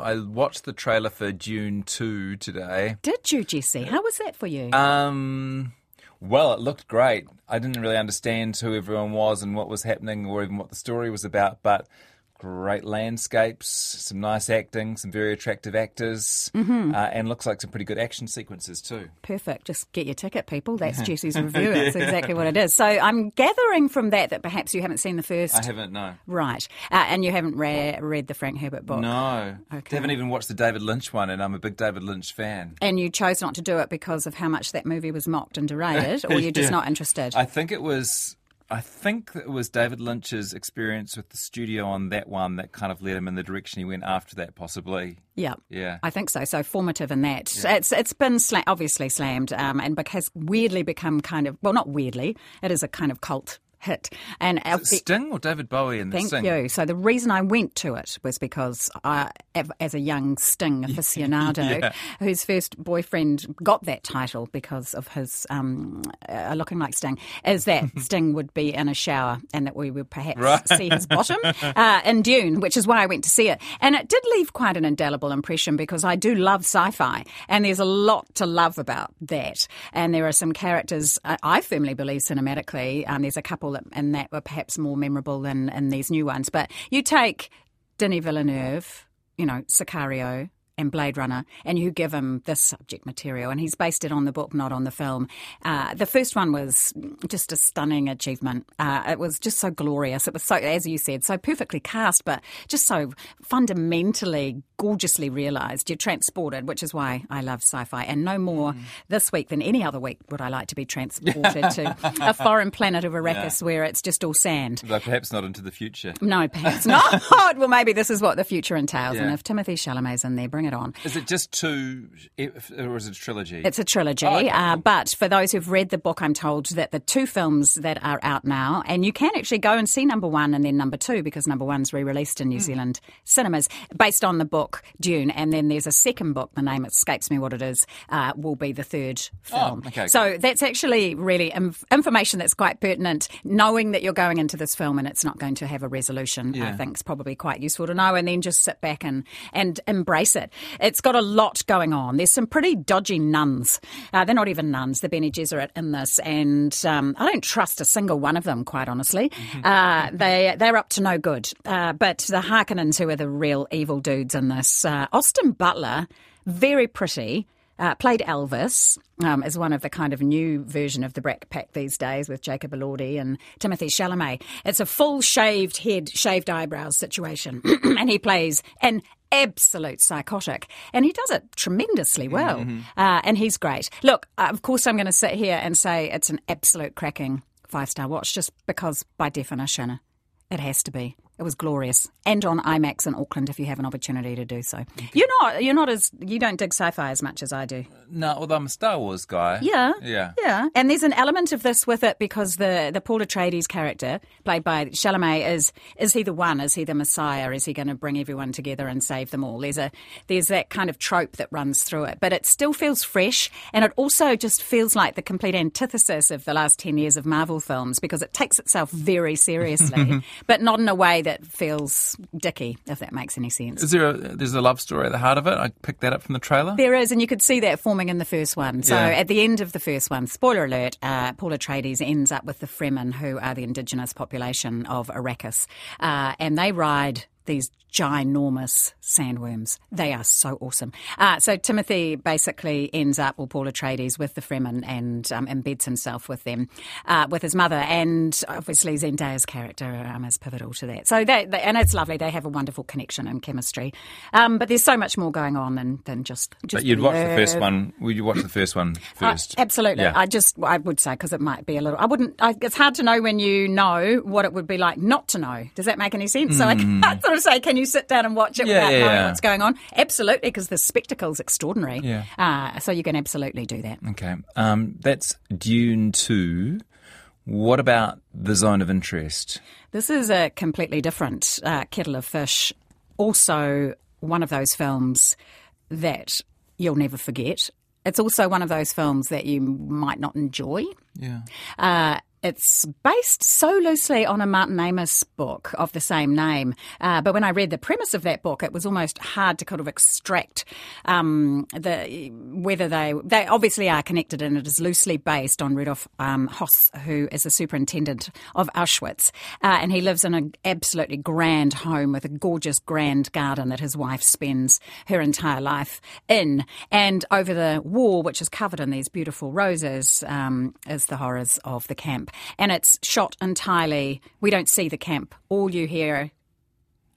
I watched the trailer for Dune 2 today. Did you, Jesse? How was that for you? Um, well, it looked great. I didn't really understand who everyone was and what was happening or even what the story was about, but great landscapes, some nice acting, some very attractive actors, Mm-hmm. uh, and looks like some pretty good action sequences too. Perfect. Just get your ticket, people. That's Jesse's review. That's exactly what it is. So I'm gathering from that that perhaps you haven't seen the first. I haven't, no. Right. Uh, and you haven't re- read the Frank Herbert book. No. Okay. haven't even watched the David Lynch one, and I'm a big David Lynch fan. And you chose not to do it because of how much that movie was mocked and derided, or you're just Yeah. not interested? I think it was. I think it was David Lynch's experience with the studio on that one that kind of led him in the direction he went after that, possibly. yeah. Yeah. I think so. So formative in that. It's it's been sla- obviously slammed um, and has weirdly become kind of well, not weirdly. It is a kind of cult hit. And Sting or David Bowie in the Thank Sting? you. So the reason I went to it was because I, as a young Sting aficionado, Yeah. whose first boyfriend got that title because of his um, uh, looking like Sting, is that Sting would be in a shower and that we would perhaps Right. see his bottom uh, in Dune, which is why I went to see it. And it did leave quite an indelible impression because I do love sci-fi, and there's a lot to love about that. And there are some characters I, I firmly believe cinematically. Um, there's a couple in that were perhaps more memorable than these new ones. But you take Denis Villeneuve, you know, Sicario. And Blade Runner, and you give him this subject material, and he's based it on the book, not on the film. Uh, the first one was just a stunning achievement. Uh, it was just so glorious. It was so, as you said, so perfectly cast, but just so fundamentally, gorgeously realised. You're transported, which is why I love sci-fi. And no more this week than any other week would I like to be transported to a foreign planet of Arrakis where it's just all sand. Though perhaps not into the future. No, perhaps not. well, maybe this is what the future entails. And if Timothy Chalamet's in there, bring it on. Is it just two, or is it a trilogy? It's a trilogy, Oh, okay, uh, but for those who've read the book, I'm told that the two films that are out now, and you can actually go and see number one and then number two because number one's re-released in Hmm. New Zealand cinemas based on the book Dune, and then there's a second book. The name escapes me what it is. Uh, will be the third film. Oh, okay, So that's actually really inf- information that's quite pertinent. Knowing that you're going into this film and it's not going to have a resolution, I think is probably quite useful to know, and then just sit back and and embrace it. It's got a lot going on. There's some pretty dodgy nuns. Uh, they're not even nuns. They're Bene Gesserit in this, and um, I don't trust a single one of them, quite honestly. Uh, they they're up to no good. Uh, but the Harkonnens, who are the real evil dudes in this, uh, Austin Butler, very pretty. Uh, played Elvis um, as one of the kind of new version of the Brat Pack these days with Jacob Elordi and Timothy Chalamet. It's a full shaved head, shaved eyebrows situation, and he plays an absolute psychotic, and he does it tremendously well. Uh, and he's great. Look, uh, of course, I'm going to sit here and say it's an absolute cracking five star watch, just because by definition it has to be. It was glorious, and on IMAX in Auckland if you have an opportunity to do so. You're not, you're not as you don't dig sci-fi as much as I do. no, although I'm a Star Wars guy. Yeah, Yeah. yeah. And there's an element of this with it because the the Paul Atreides character, played by Chalamet, is is he the one? Is he the Messiah? Is he going to bring everyone together and save them all? There's a there's that kind of trope that runs through it, but it still feels fresh, and it also just feels like the complete antithesis of the last ten years of Marvel films because it takes itself very seriously, but not in a way that feels dicky, if that makes any sense. Is there a, there's a love story at the heart of it? I picked that up from the trailer. There is, and you could see that forming in the first one. So Yeah. at the end of the first one, spoiler alert, uh, Paul Atreides ends up with the Fremen, who are the indigenous population of Arrakis, uh, and they ride these ginormous sandworms. They are so awesome. Uh, so Timothy basically ends up, or Paul Atreides, with the Fremen and um, embeds himself with them, uh, with his mother, and obviously Zendaya's character um, is pivotal to that. So they, they, and it's lovely. They have a wonderful connection and chemistry. Um, but there's so much more going on than, than just, just But you'd watch the first one. Would you watch the first one first? Uh, absolutely. Yeah. I just, I would say, because it might be a little, I wouldn't, I, it's hard to know when you know what it would be like not to know. Does that make any sense? So I can't, sort of say, can you sit down and watch it Yeah, without yeah, knowing yeah. what's going on? Absolutely, because the spectacle's extraordinary. Yeah. Uh, so you can absolutely do that. Okay. Um, that's Dune 2. What about the zone of interest? This is a completely different uh, kettle of fish. Also, one of those films that you'll never forget. It's also one of those films that you might not enjoy. Yeah. Uh, it's based so loosely on a Martin Amis book of the same name. Uh, but when I read the premise of that book, it was almost hard to kind of extract um, the whether they they obviously are connected, and it is loosely based on Rudolf um, Hoss, who is the superintendent of Auschwitz, uh, and he lives in an absolutely grand home with a gorgeous grand garden that his wife spends her entire life in. And over the wall, which is covered in these beautiful roses, um, is the horrors of the camp. And it's shot entirely, we don't see the camp. All you hear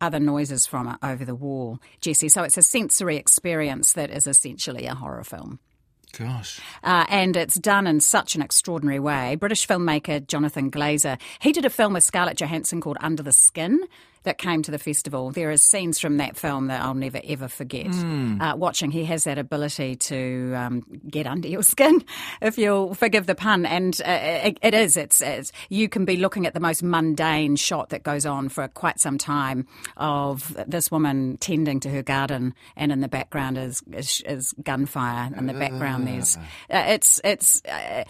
are the noises from it over the wall, Jesse. So it's a sensory experience that is essentially a horror film. Gosh. Uh, and it's done in such an extraordinary way. British filmmaker Jonathan Glazer, he did a film with Scarlett Johansson called Under the Skin that came to the festival. There are scenes from that film that I'll never ever forget. Uh, watching, he has that ability to um, get under your skin, if you'll forgive the pun. And uh, it, it is. It's, it's you can be looking at the most mundane shot that goes on for quite some time of this woman tending to her garden, and in the background is is, is gunfire. In the background, there's uh, it's it's. Uh,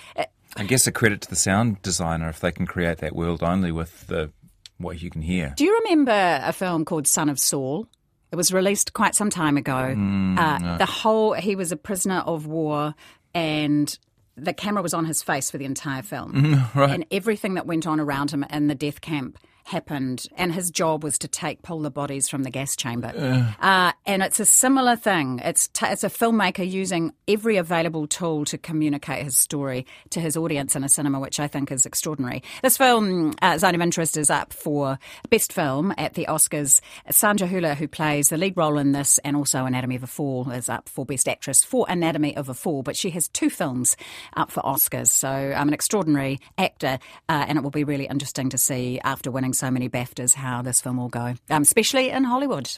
I guess a credit to the sound designer if they can create that world only with the what you can hear. Do you remember a film called Son of Saul? It was released quite some time ago. uh, The whole he was a prisoner of war, and the camera was on his face for the entire film, right. and everything that went on around him in the death camp happened, and his job was to take pull the bodies from the gas chamber. Uh, and it's a similar thing. It's t- it's a filmmaker using every available tool to communicate his story to his audience in a cinema, which I think is extraordinary. This film, uh, Zone of Interest, is up for best film at the Oscars. Sandra Hüller, who plays the lead role in this, and also Anatomy of a Fall, is up for best actress for Anatomy of a Fall. But she has two films up for Oscars, so I'm an extraordinary actor, uh, and it will be really interesting to see after winning so many BAFTAs how this film will go, um, especially in Hollywood.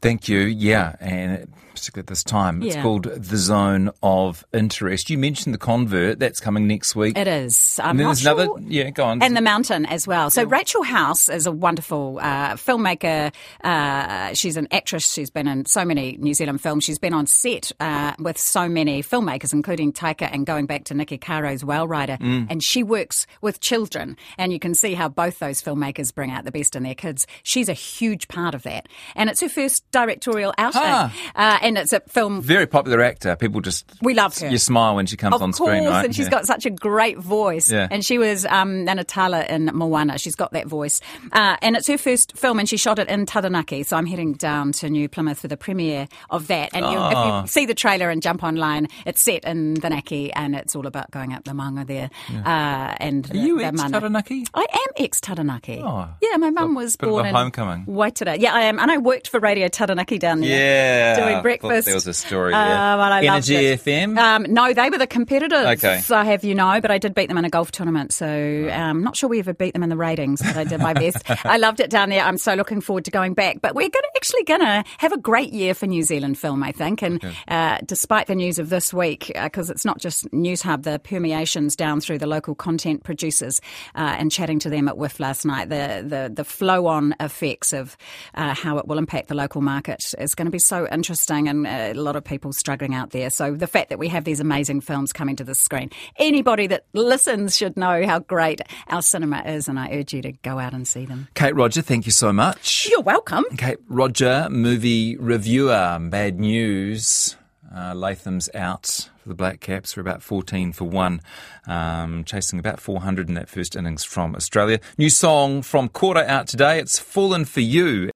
Thank you. Yeah, and particularly at this time, it's Yeah. called the Zone of Interest. You mentioned the Convert. That's coming next week. It is. I'm and there's another. sure- Yeah, go on. And The Mountain as well. So Rachel House is a wonderful uh, filmmaker. Uh, she's an actress. She's been in so many New Zealand films. She's been on set uh, with so many filmmakers, including Taika and going back to Niki Caro's Whale Rider. Mm. And she works with children. And you can see how both those filmmakers bring out the best in their kids. She's a huge part of that. And it's her first directorial outing. Ah. Uh, and it's a film Very popular actor. People just We love her. You smile when she comes of on course, screen, right? and she's Yeah. got such a great voice. Yeah. And she was um, Nanatala in Moana. She's got that voice. Uh, and it's her first film, and she shot it in Taranaki. So I'm heading down to New Plymouth for the premiere of that. And you, if Oh. you see the trailer and jump online, it's set in the Naki, and it's all about going up the maunga there. Uh, and Are you the, ex. Taranaki? I am ex Taranaki. Oh. Yeah, my mum was born in homecoming. Waitara. Yeah, I am, and I worked for Radio Taranaki down there. Yeah. doing breakfast. There was a story Uh, there. well, I loved Energy. FM. Um, no, they were the competitors. Okay. I have you know, but I did beat them in a golf tournament. So um, not sure we ever beat them in the ratings, but I did my best. I loved it down there. I'm so looking forward to going back. But we're gonna, actually going to have a great year for New Zealand film, I think. And uh, despite the news of this week, because it's not just Newshub, the permeations down through the local content producers uh, and chatting to them at WIF last night, the the, the flow on effects of uh, how it will impact the local market is going to be so interesting, and uh, a lot of people struggling out there. So the fact that we have these amazing films coming to the screen, anybody that listens should know how great our cinema is, and I urge you to go out and see them. Kate Rodger, thank you so much. You're welcome. Kate Rodger, movie reviewer. Bad news. Uh, Latham's out the Black Caps for about 14 for 1, um, chasing about 400 in that first innings from Australia. New song from Quarter out today. It's Fallen for You.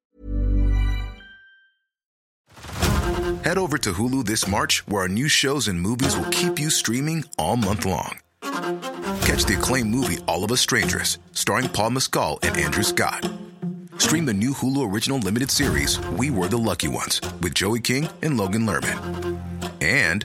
Head over to Hulu this March, where our new shows and movies will keep you streaming all month long. Catch the acclaimed movie All of Us Strangers, starring Paul Mescal and Andrew Scott. Stream the new Hulu original limited series We Were the Lucky Ones with Joey King and Logan Lerman. And